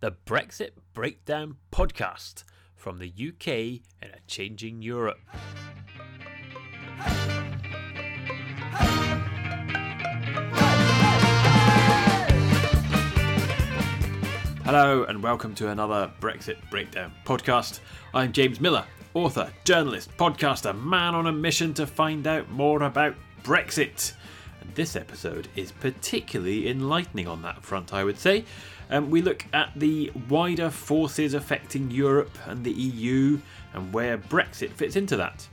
the Brexit Breakdown podcast from the UK in a changing Europe. Hello, and welcome to another Brexit Breakdown podcast. I'm James Millar, author, journalist, podcaster, man on a mission to find out more about Brexit. And this episode is particularly enlightening on that front, I would say. Um, we look at the wider forces affecting Europe and the EU and where Brexit fits into that.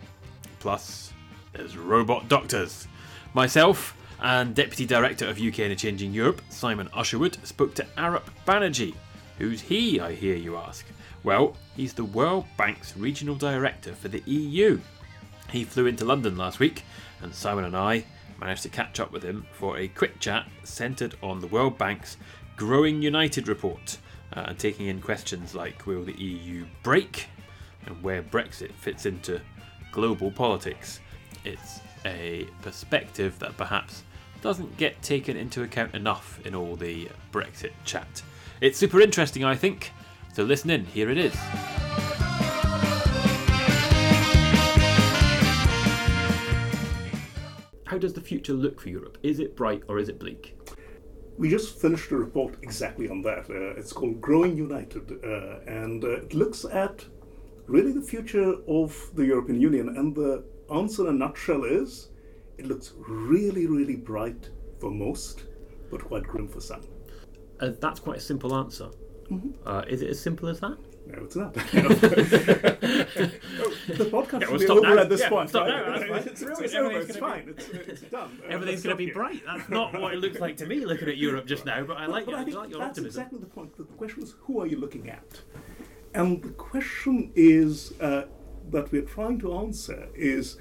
Plus, there's robot doctors. Myself and Deputy Director of UK in a Changing Europe, Simon Usherwood, spoke to Arup Banerjee. Who's he, I hear you ask? Well, he's the World Bank's Regional Director for the EU. He flew into London last week, and Simon and I managed to catch up with him for a quick chat centred on the World Bank's Growing United report uh, and taking in questions like will the EU break and where Brexit fits into global politics. It's a perspective that perhaps doesn't get taken into account enough in all the Brexit chat. It's super interesting, I think. So listen in, here it is. How does the future look for Europe? Is it bright or is it bleak? We just finished a report exactly on that. Uh, it's called Growing United, uh, and uh, it looks at really the future of the European Union. And the answer in a nutshell is it looks really, really bright for most, but quite grim for some. Uh, that's quite a simple answer. Uh, is it as simple as that? No, it's not. the podcast Yeah, we'll be over now. at this Yeah, point. stop right? now. It's, it's, Really, it's over. It's fine. It's, it's done. Everything's going to be bright. That's not what it looks like to me looking at Europe just now, but I like, But it. I I like your that's optimism. exactly the point. The question is, who are you looking at? And the question is uh, that we're trying to answer is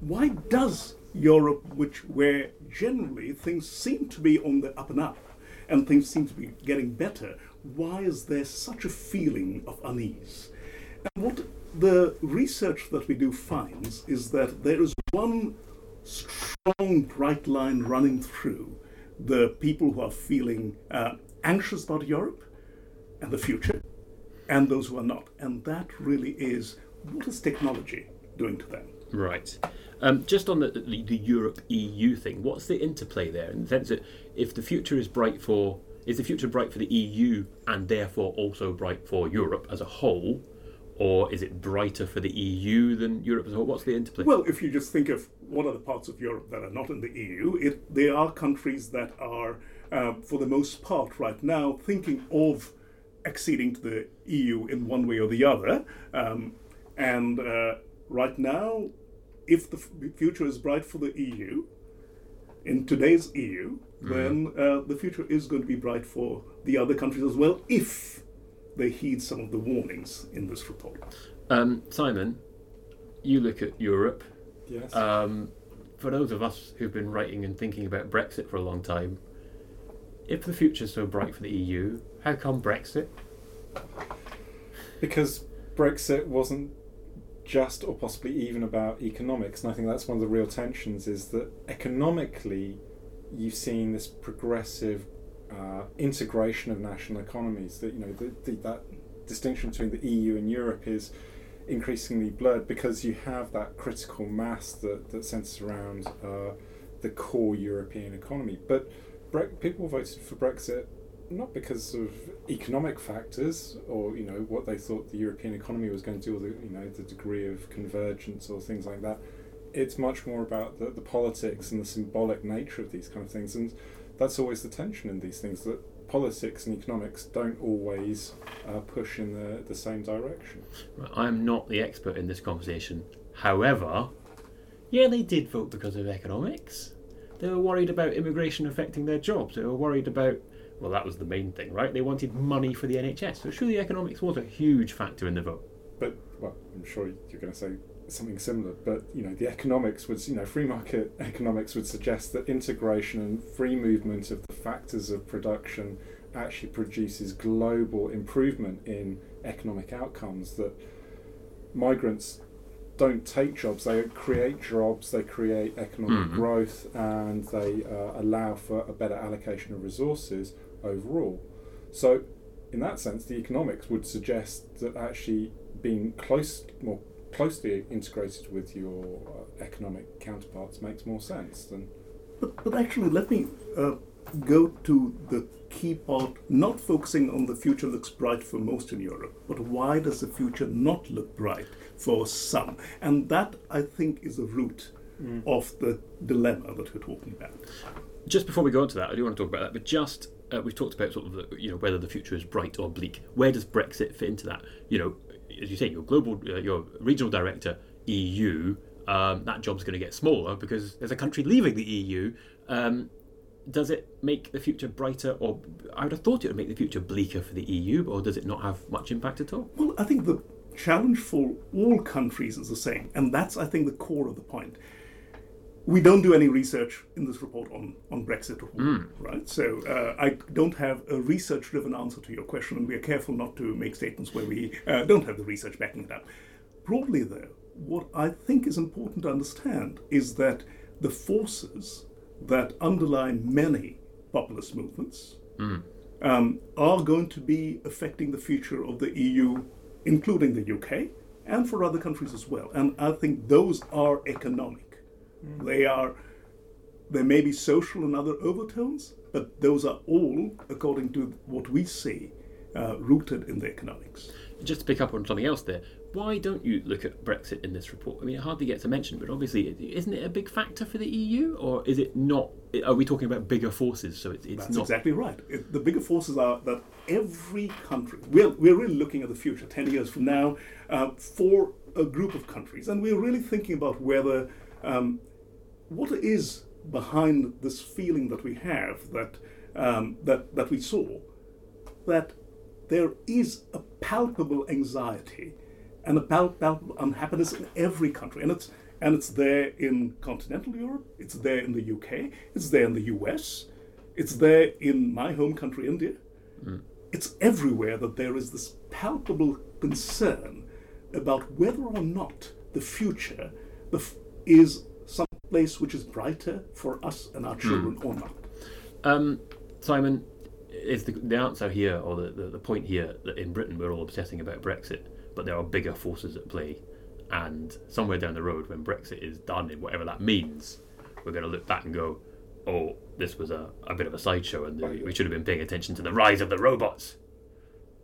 why does Europe, which where generally things seem to be on the up and up, and things seem to be getting better, why is there such a feeling of unease? And what the research that we do finds is that there is one strong bright line running through the people who are feeling uh, anxious about Europe and the future, and those who are not. And that really is what is technology doing to them? Right. Um, just on the, the, the Europe EU thing, what's the interplay there in the sense that if the future is bright for is the future bright for the EU and therefore also bright for Europe as a whole, or is it brighter for the EU than Europe as a whole? What's the interplay? Well, if you just think of what are the parts of Europe that are not in the EU, it, there are countries that are, uh, for the most part, right now thinking of acceding to the EU in one way or the other. Um, and uh, right now, if the f- future is bright for the EU, in today's EU, then uh, the future is going to be bright for the other countries as well if they heed some of the warnings in this report. Um, Simon, you look at Europe. Yes. Um, for those of us who've been writing and thinking about Brexit for a long time, if the future's so bright for the EU, how come Brexit? because Brexit wasn't just or possibly even about economics, and I think that's one of the real tensions is that economically you've seen this progressive uh, integration of national economies. That you know the, the, that distinction between the EU and Europe is increasingly blurred because you have that critical mass that, that centres around uh, the core European economy. But Bre- people voted for Brexit not because of economic factors or you know what they thought the European economy was going to do, or the, you know the degree of convergence or things like that. It's much more about the, the politics and the symbolic nature of these kind of things, and that's always the tension in these things that politics and economics don't always uh, push in the, the same direction. I'm not the expert in this conversation. However, yeah, they did vote because of economics. They were worried about immigration affecting their jobs. They were worried about, well, that was the main thing, right? They wanted money for the NHS. So surely economics was a huge factor in the vote. But well, I'm sure you're going to say something similar. But you know, the economics would, you know, free market economics would suggest that integration and free movement of the factors of production actually produces global improvement in economic outcomes. That migrants don't take jobs; they create jobs, they create economic Mhm. growth, and they uh, allow for a better allocation of resources overall. So in that sense, the economics would suggest that actually being close, more closely integrated with your uh, economic counterparts makes more sense than. But, but actually, let me uh, go to the key part, not focusing on the future looks bright for most in Europe, but why does the future not look bright for some? And that, I think, is the root mm. of the dilemma that we're talking about. Just before we go on to that, I do want to talk about that, but just uh, we've talked about sort of the, you know whether the future is bright or bleak. Where does Brexit fit into that? You know, as you say, your global, uh, your regional director, EU, um, that job's going to get smaller because there's a country leaving the EU. Um, does it make the future brighter, or I would have thought it would make the future bleaker for the EU, or does it not have much impact at all? Well, I think the challenge for all countries is the same, and that's, I think, the core of the point. We don't do any research in this report on, on Brexit, mm. right? So uh, I don't have a research driven answer to your question, and we are careful not to make statements where we uh, don't have the research backing it up. Broadly, though, what I think is important to understand is that the forces that underlie many populist movements mm. um, are going to be affecting the future of the EU, including the UK, and for other countries as well. And I think those are economic. Mm. They are. There may be social and other overtones, but those are all, according to what we see, uh, rooted in the economics. Just to pick up on something else there, why don't you look at Brexit in this report? I mean, it hardly gets a mention, but obviously, isn't it a big factor for the EU, or is it not? Are we talking about bigger forces? So it's, it's That's not exactly right. It, the bigger forces are that every country. We're we're really looking at the future, ten years from now, uh, for a group of countries, and we're really thinking about whether um, what is behind this feeling that we have that um, that that we saw that there is a palpable anxiety and a palpable unhappiness in every country. And it's and it's there in continental Europe, it's there in the UK, it's there in the US, it's there in my home country, India. Mm. It's everywhere that there is this palpable concern about whether or not the future is place which is brighter for us and our children mm. or not. Um, Simon, is the, the answer here, or the, the, the point here, that in Britain we're all obsessing about Brexit? but there are bigger forces at play. And somewhere down the road, when Brexit is done, in whatever that means, we're going to look back and go, "Oh, this was a, a bit of a sideshow, and the, we should have been paying attention to the rise of the robots."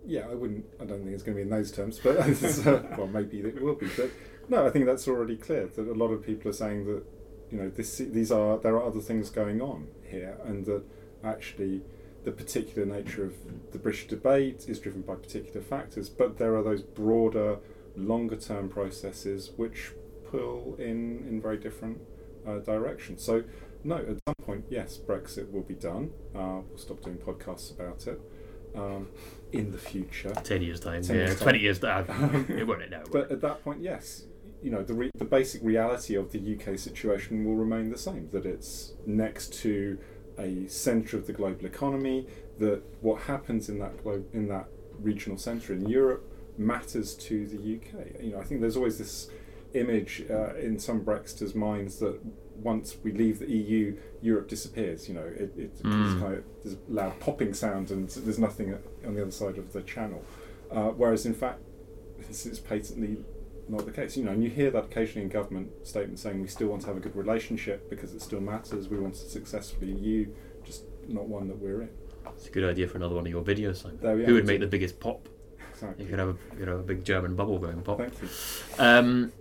Yeah, I wouldn't. I don't think it's going to be in those terms, but uh, well, maybe it will be. But no, I think that's already clear that a lot of people are saying that you know this, these are there are other things going on here, and that actually the particular nature of the British debate is driven by particular factors, but there are those broader, longer term processes which pull in in very different uh, directions. So, no, at some point, yes, Brexit will be done. Uh, we'll stop doing podcasts about it. Um, in the future, ten years time, 10 yeah, years twenty years time, it won't now. But at that point, yes, you know the re- the basic reality of the UK situation will remain the same. That it's next to a centre of the global economy, that what happens in that glo- in that regional centre in Europe matters to the UK. You know, I think there's always this image uh, in some Brexiters' minds that once we leave the EU, Europe disappears. You know, it, it mm. kind of, there's a loud popping sound and there's nothing on the other side of the channel. Uh, whereas in fact, this is patently not the case. You know, and you hear that occasionally in government statements saying we still want to have a good relationship because it still matters. We want to successfully you, just not one that we're in. It's a good idea for another one of your videos, Simon. Who would make the biggest pop? Exactly. You could have a you know a big German bubble going pop. Thank you. Um,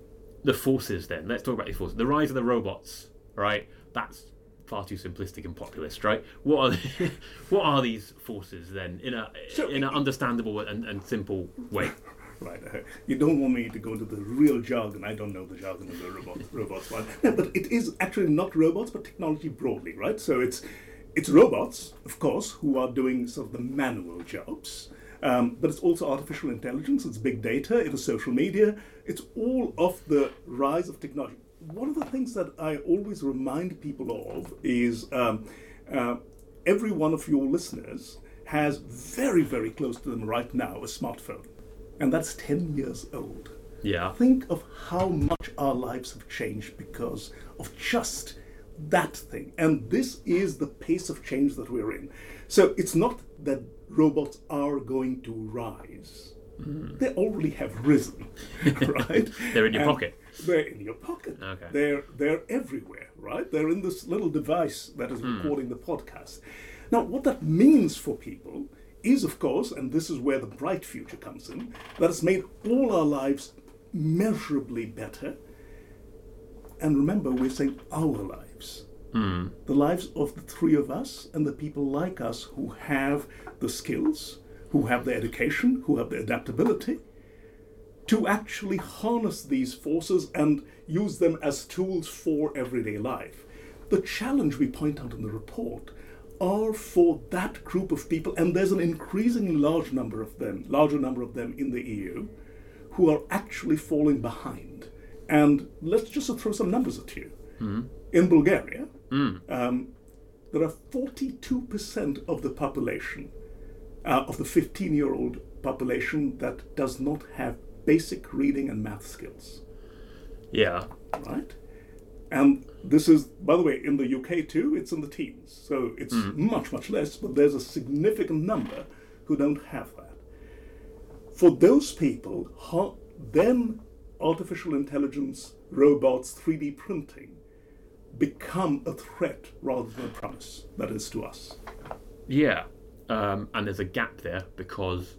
the forces then. Let's talk about the forces. The rise of the robots. Right. That's far too simplistic and populist, right? What are what are these forces then in a so in an understandable and, and simple way? Right? Uh, you don't want me to go into the real jargon. I don't know the jargon of the robot, robots one. No, but it is actually not robots, but technology broadly, right? So it's it's robots, of course, who are doing sort of the manual jobs. Um, but it's also artificial intelligence, it's big data, it is social media, it's all of the rise of technology. One of the things that I always remind people of is um, uh, every one of your listeners has very, very close to them right now a smartphone and that's 10 years old. Yeah. Think of how much our lives have changed because of just that thing. And this is the pace of change that we're in. So it's not that robots are going to rise. Mm. They already have risen, right? They're in your And pocket. They're in your pocket. Okay. They're they're everywhere, right? They're in this little device that is hmm. recording the podcast. Now, what that means for people is, of course, and this is where the bright future comes in, that it's made all our lives measurably better. And remember, we're saying our lives. Hmm. The lives of the three of us and the people like us who have the skills, who have the education, who have the adaptability, to actually harness these forces and use them as tools for everyday life. The challenge we point out in the report are for that group of people, and there's an increasingly large number of them, larger number of them in the EU, who are actually falling behind. And let's just throw some numbers at you. In Bulgaria, um, there are 42% of the population, uh, of the 15 year old population, that does not have basic reading and math skills, Yeah. right? And this is, by the way, in the UK too, it's in the teens. So it's much, much less, but there's a significant number who don't have that. For those people, then artificial intelligence, robots, 3D printing become a threat rather than a promise. That is to us. Yeah. Um, and there's a gap there because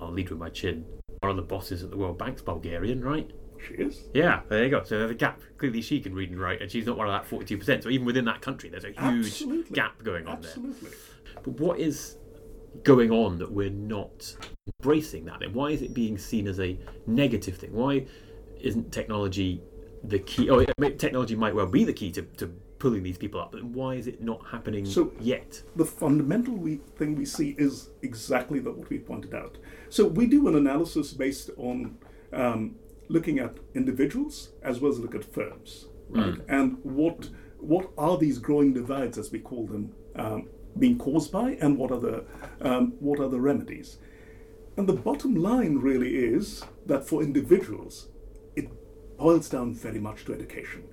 I'll lead with my chin. One of the bosses at the World Bank's Bulgarian, right? She is. Yeah, there you go. So there's a gap. Clearly, she can read and write, and she's not one of that 42%. So even within that country, there's a huge Absolutely. gap going on there. Absolutely. But what is going on that we're not embracing that? And why is it being seen as a negative thing? Why isn't technology the key? Oh, technology might well be the key to, to pulling these people up, but why is it not happening So- yet? the fundamental we, thing we see is exactly that what we pointed out. So we do an analysis based on um, looking at individuals as well as look at firms, right? And what what are these growing divides, as we call them, um, being caused by, and what are the um, what are the remedies? And the bottom line really is that for individuals, it boils down very much to education.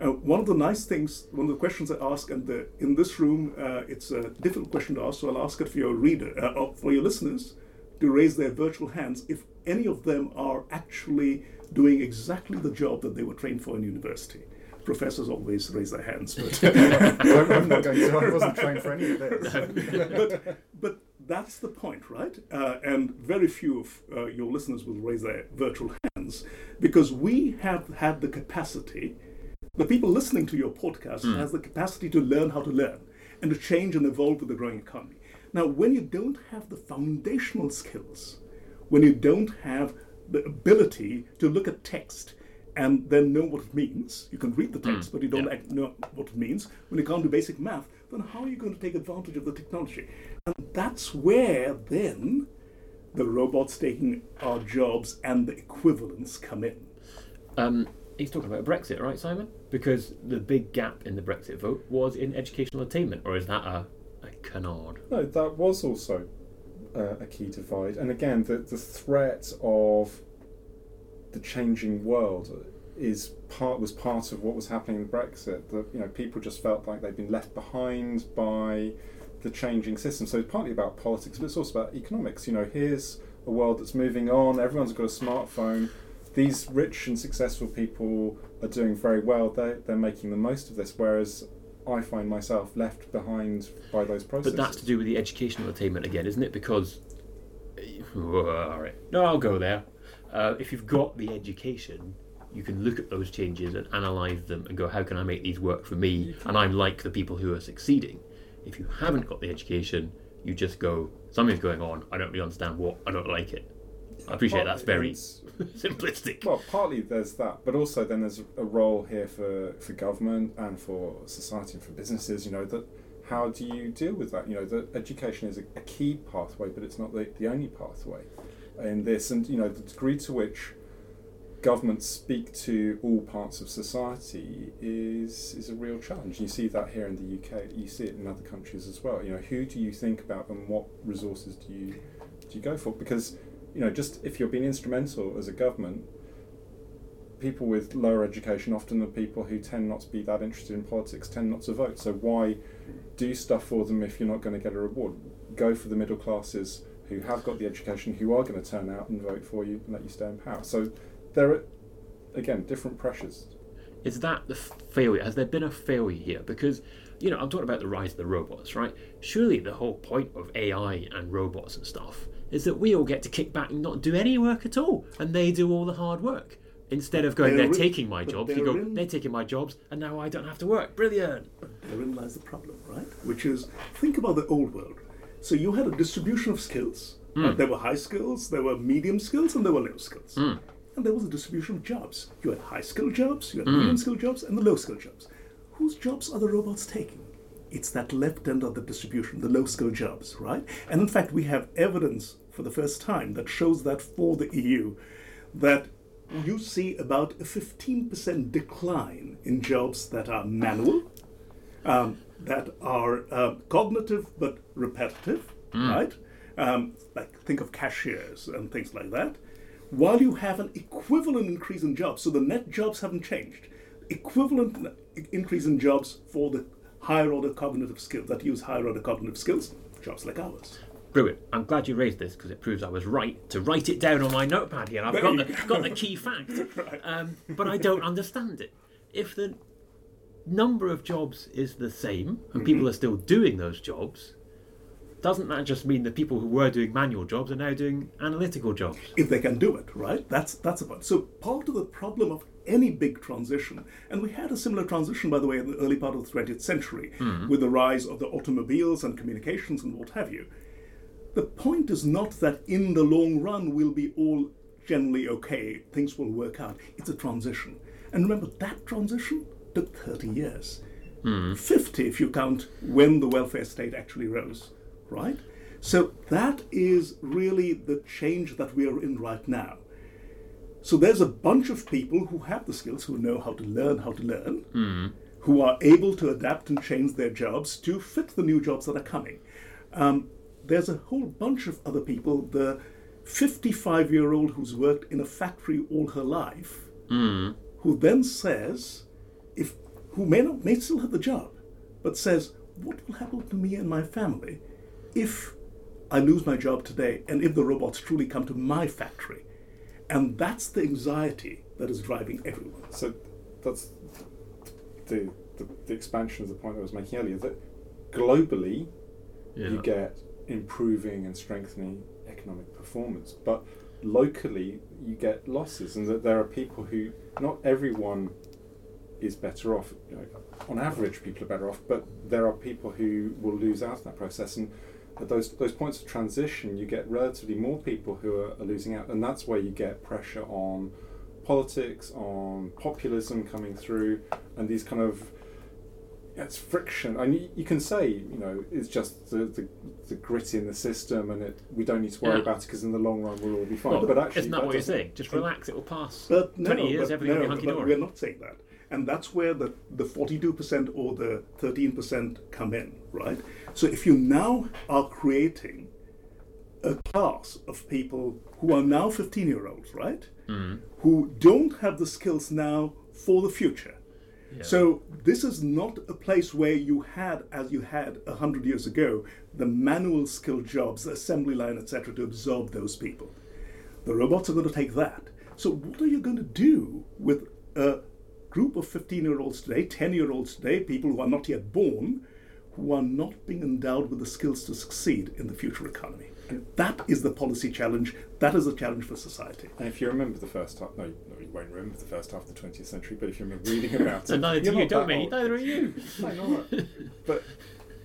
Uh, one of the nice things, one of the questions I ask, and the, in this room, uh, it's a difficult question to ask, so I'll ask it for your reader, uh, for your listeners, to raise their virtual hands if any of them are actually doing exactly the job that they were trained for in university. Professors always raise their hands, but I'm I'm not going to. I wasn't trained for any of this. but but that's the point, right? Uh, and very few of uh, your listeners will raise their virtual hands because we have had the capacity. The people listening to your podcast has the capacity to learn how to learn and to change and evolve with the growing economy. Now, when you don't have the foundational skills, when you don't have the ability to look at text and then know what it means, you can read the text, but you don't yeah. know what it means. When you can't do basic math, then how are you going to take advantage of the technology? And that's where then the robots taking our jobs and the equivalents come in. Um, he's talking about Brexit, right, Simon? Because the big gap in the Brexit vote was in educational attainment, or is that a, a canard? No, that was also uh, a key divide. And again, the, the threat of the changing world is part was part of what was happening in Brexit. That you know people just felt like they'd been left behind by the changing system. So it's partly about politics, but it's also about economics. You know, here's a world that's moving on. Everyone's got a smartphone. These rich and successful people are doing very well. They they're making the most of this, whereas I find myself left behind by those processes. But that's to do with the educational attainment again, isn't it? Because. All right. No, I'll go there. Uh, if you've got the education, you can look at those changes and analyse them and go, how can I make these work for me? And I'm like the people who are succeeding. If you haven't got the education, you just go, something's going on, I don't really understand what, I don't like it. I appreciate that's very simplistic. Well, partly there's that, but also then there's a role here for, for government and for society and for businesses. You know that how do you deal with that? You know that education is a, a key pathway, but it's not the, the only pathway in this. And you know the degree to which governments speak to all parts of society is is a real challenge. You see that here in the UK. You see it in other countries as well. You know who do you think about and what resources do you do you go for? Because you know, just if you're being instrumental as a government, people with lower education, often the people who tend not to be that interested in politics, tend not to vote. So why do stuff for them if you're not going to get a reward. Go for the middle classes who have got the education, who are going to turn out and vote for you and let you stay in power. So there are, again, different pressures. Is that the failure? Has there been a failure here? Because, you know, I'm talking about the rise of the robots, right? Surely the whole point of AI and robots and stuff is that we all get to kick back and not do any work at all, and they do all the hard work. Instead of going, they're, Therein- taking my jobs, you go, they're taking my jobs, and now I don't have to work. Brilliant. Therein lies the problem, right? Which is, think about the old world. So you had a distribution of skills. right? There were high skills, there were medium skills, and there were low skills. Hmm. And there was a distribution of jobs. You had high skill jobs, you had hmm. medium skill jobs, and the low skill jobs. Whose jobs are the robots taking? It's that left end of the distribution, the low skill jobs, right? And in fact, we have evidence for the first time that shows that for the EU, that you see about a 15% decline in jobs that are manual, um, that are uh, cognitive but repetitive, right? Um, like think of cashiers and things like that. While you have an equivalent increase in jobs, so the net jobs haven't changed, equivalent increase in jobs for the higher order cognitive skills that use higher order cognitive skills, jobs like ours. Brilliant. I'm glad you raised this because it proves I was right to write it down on my notepad here. I've got the, go. got the key fact. Um, but I don't understand it. If the number of jobs is the same and people are still doing those jobs, doesn't that just mean that people who were doing manual jobs are now doing analytical jobs? if they can do it, right? That's that's a point. So part of the problem of any big transition, and we had a similar transition, by the way, in the early part of the 20th century, with the rise of the automobiles and communications and what have you. The point is not that in the long run we'll be all generally okay, things will work out. It's a transition. And remember, that transition took 30 years. 50 if you count when the welfare state actually rose, right? So that is really the change that we are in right now. So there's a bunch of people who have the skills, who know how to learn how to learn, who are able to adapt and change their jobs to fit the new jobs that are coming. Um, there's a whole bunch of other people. The 55 year old who's worked in a factory all her life, hmm. who then says, if who may not may still have the job, but says, what will happen to me and my family if I lose my job today and if the robots truly come to my factory? And that's the anxiety that is driving everyone. So that's the, the, the expansion of the point I was making earlier that globally you get improving and strengthening economic performance, but locally you get losses, and that there are people who not everyone is better off. You know, on average, people are better off, but there are people who will lose out in that process, and at those those points of transition, you get relatively more people who are, are losing out, and that's where you get pressure on politics, on populism coming through, and these kind of it's friction. And you, you can say, you know, it's just the, the, the grit in the system, and it, we don't need to worry Yeah. about it because in the long run we'll all be fine. Well, but actually, isn't that what you're saying? Just relax, it will pass. But no, 20 years, everything will be hunky dory. we're not saying that. And that's where the, the 42% or the 13% come in, right? So if you now are creating a class of people who are now 15 year olds, right? Mm-hmm. Who don't have the skills now for the future. So this is not a place where you had, as you had a hundred years ago, the manual skill jobs, the assembly line, etc., to absorb those people. The robots are going to take that. So what are you going to do with a group of 15-year-olds today, 10-year-olds today, people who are not yet born, who are not being endowed with the skills to succeed in the future economy? And that is the policy challenge. That is a challenge for society. And if you remember the first time, no, no, you won't remember the first half of the 20th century, but if you remember reading about So it, neither do you're you, not don't that we? old. Neither are you. No, not. but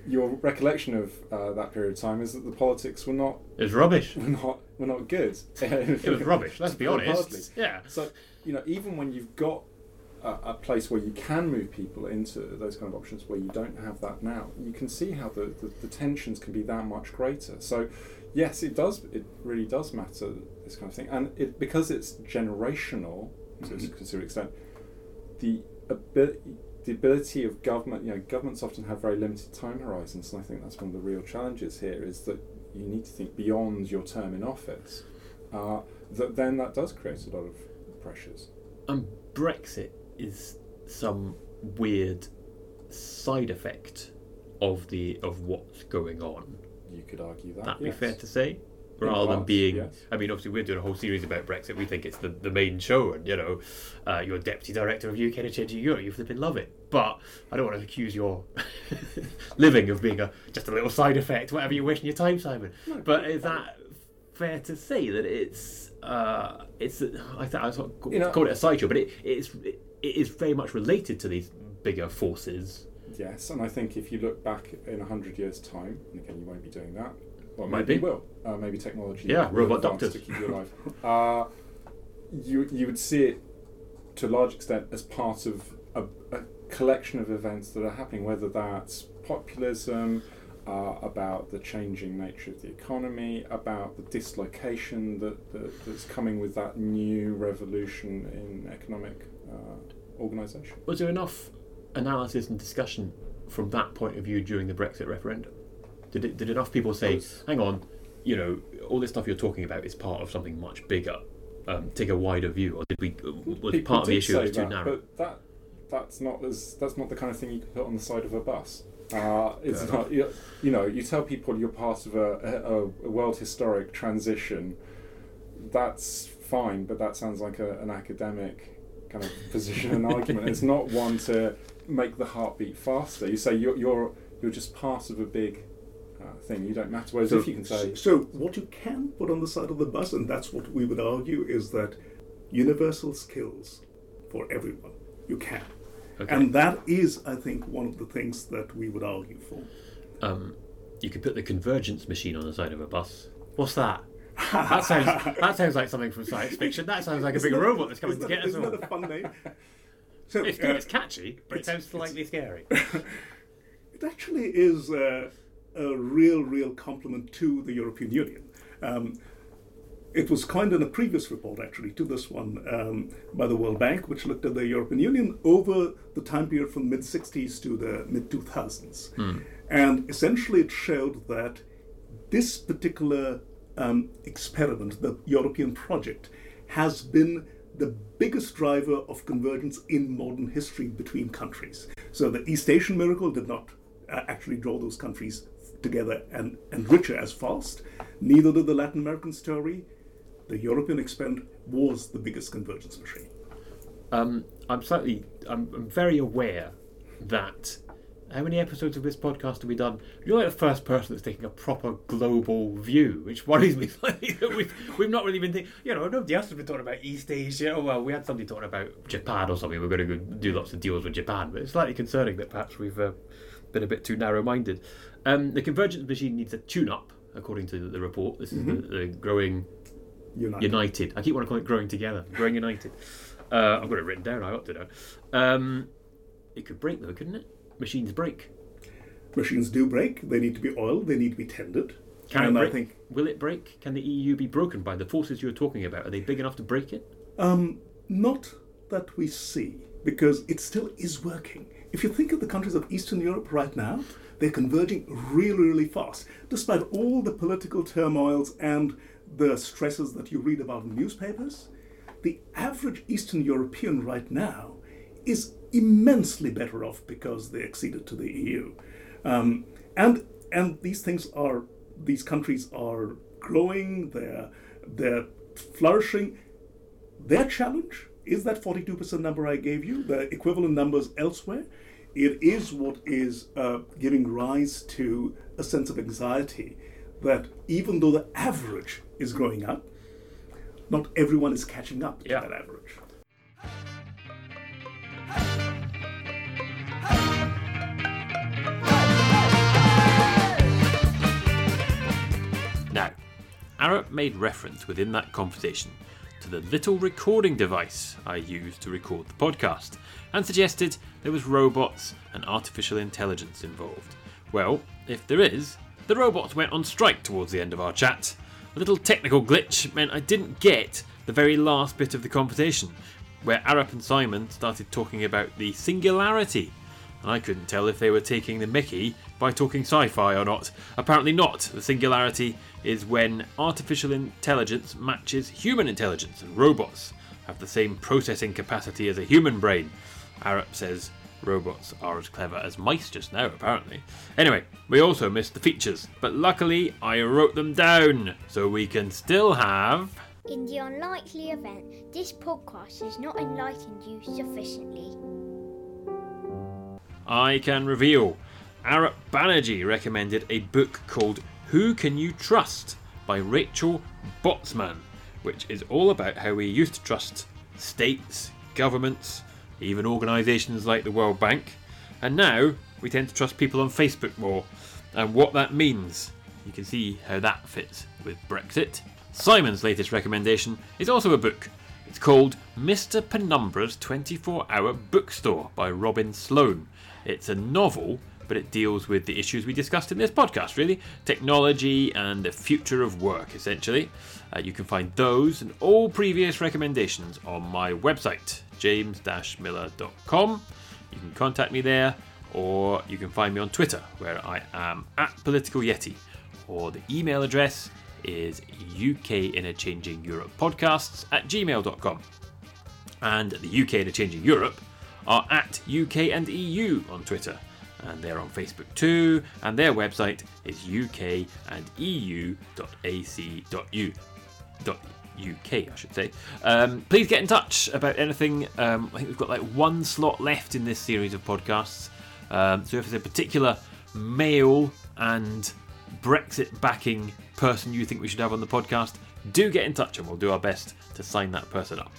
your recollection of uh, that period of time is that the politics were not It was rubbish. were not were not good. It was rubbish, let's be honest. Hardly. Yeah. So you know, even when you've got a, a place where you can move people into those kind of options where you don't have that now, you can see how the, the, the tensions can be that much greater. So yes, it does. It really does matter this kind of thing, and it because it's generational to a considerable extent. The ability. The ability of government, you know, governments often have very limited time horizons, and I think that's one of the real challenges here. Is that you need to think beyond your term in office. Uh, that then that does create a lot of pressures. And Brexit is some weird side effect of the of what's going on. You could argue that. That'd yes. be fair to say. Rather than being, yes. I mean, obviously we're doing a whole series about Brexit. We think it's the, the main show, and you know, uh, you're deputy director of UK to Changing Europe. You flipping love it, but I don't want to accuse your living of being a just a little side effect, whatever you're wasting your time, Simon. but is that fair to say that it's uh, it's I th- I sort of You know- called it a sideshow, but it it's it is very much related to these bigger forces. Yes, and I think if you look back in hundred years' time, and again you won't be doing that. Well, maybe be. will. Uh, maybe technology. Yeah, robot doctors. to keep you alive. uh, you you would see it to a large extent as part of a, a collection of events that are happening, whether that's populism. Uh, about the changing nature of the economy, about the dislocation that, that that's coming with that new revolution in economic uh, organisation. Was there enough analysis and discussion from that point of view during the Brexit referendum? Did it, did enough people say, "Hang on, you know, all this stuff you're talking about is part of something much bigger. Um, take a wider view." Or did we? Was People part of the issue was too that, narrow? But that that's not as that's not the kind of thing you can put on the side of a bus. Uh, it's Fair not. You, you know, you tell people you're part of a, a, a world historic transition. That's fine, but that sounds like a, an academic kind of position and argument. It's not one to make the heartbeat faster. You say you're you're you're just part of a big thing. You don't matter. Whereas if you can say, so what you can put on the side of the bus, and that's what we would argue, is that universal skills for everyone. You can. Okay. And that is, I think, one of the things that we would argue for. um, you could put the convergence machine on the side of a bus. What's that? That sounds that sounds like something from science fiction. That sounds like a big Isn't that- robot that's coming to isn't get that- us isn't all. that a fun name? So, It's uh, It's catchy, but it sounds slightly scary. It actually is uh, a real, real compliment to the European Union. Um, it was coined in a previous report, actually, to this one um, by the World Bank, which looked at the European Union over the time period from the mid 60s to the mid 2000s. And essentially, it showed that this particular um, experiment, the European project, has been the biggest driver of convergence in modern history between countries. So the East Asian miracle did not uh, actually draw those countries together and, and richer as fast. Neither did the Latin American story. The European experiment was the biggest convergence machine. Um, I'm slightly, I'm, I'm very aware that. How many episodes of this podcast have we done? You're like the first person that's taking a proper global view, which worries me we've, we've not really been thinking, you know, nobody else has been talking about East Asia. Oh, well, we had somebody talking about Japan or something. We're going to do lots of deals with Japan, but it's slightly concerning that perhaps we've uh, been a bit too narrow minded. Um, the convergence machine needs a tune up, according to the report. This is the, the growing United. United. I keep wanting to call it growing together. Growing United. Uh, I've got it written down. I ought to know. Um, it could break though, couldn't it? Machines break. Machines do break. They need to be oiled. They need to be tended. Can and it break? I think Will it break? Can the EU be broken by the forces you're talking about? Are they big enough to break it? Um, not that we see, because it still is working. If you think of the countries of Eastern Europe right now, they're converging really, really fast, despite all the political turmoils and the stresses that you read about in newspapers. The average Eastern European right now is immensely better off because they acceded to the EU, um, and and these things are these countries are growing. They're they're flourishing. Their challenge is that 42% number I gave you, the equivalent numbers elsewhere. It is what is uh, giving rise to a sense of anxiety that even though the average is growing up, not everyone is catching up to that average. Now, Arup made reference within that conversation to the little recording device I used to record the podcast and suggested there was robots and artificial intelligence involved. Well, if there is, the robots went on strike towards the end of our chat. A little technical glitch meant I didn't get the very last bit of the conversation, where Arup and Simon started talking about the singularity and I couldn't tell if they were taking the mickey by talking sci fi or not. Apparently not. The singularity is when artificial intelligence matches human intelligence, and robots have the same processing capacity as a human brain. Arup says Robots are as clever as mice just now, apparently. Anyway, we also missed the features, but luckily I wrote them down so we can still have. In the unlikely event this podcast has not enlightened you sufficiently. I can reveal. Arup Banerjee recommended a book called Who Can You Trust by Rachel Botsman, which is all about how we used to trust states, governments, even organisations like the World Bank, and now we tend to trust people on Facebook more, and what that means. You can see how that fits with Brexit. Simon's latest recommendation is also a book. It's called Mr. Penumbra's 24 Hour Bookstore by Robin Sloan. It's a novel, but it deals with the issues we discussed in this podcast, really technology and the future of work, essentially. Uh, you can find those and all previous recommendations on my website, james millar.com. You can contact me there, or you can find me on Twitter, where I am at Political Yeti, or the email address is UK in a Changing Europe podcasts at gmail.com. And the UK in a Changing Europe are at UK and EU on Twitter. And they're on Facebook too, and their website is uk and. UK, I should say. Um, please get in touch about anything. Um, I think we've got like one slot left in this series of podcasts. Um, so if there's a particular male and Brexit backing person you think we should have on the podcast, do get in touch and we'll do our best to sign that person up.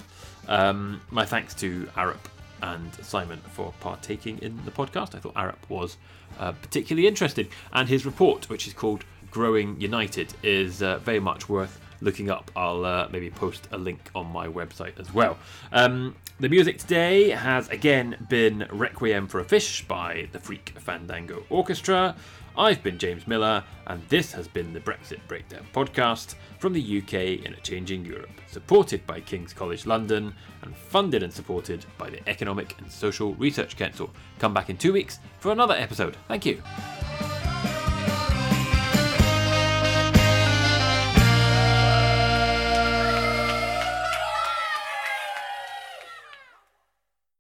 Um, my thanks to Arup and Simon for partaking in the podcast. I thought Arup was uh, particularly interesting, and his report, which is called Growing United, is uh, very much worth looking up. I'll uh, maybe post a link on my website as well. Um, the music today has again been Requiem for a Fish by the Freak Fandango Orchestra. I've been James Millar, and this has been the Brexit Breakdown podcast from the UK in a changing Europe, supported by King's College London and funded and supported by the Economic and Social Research Council. Come back in two weeks for another episode. Thank you.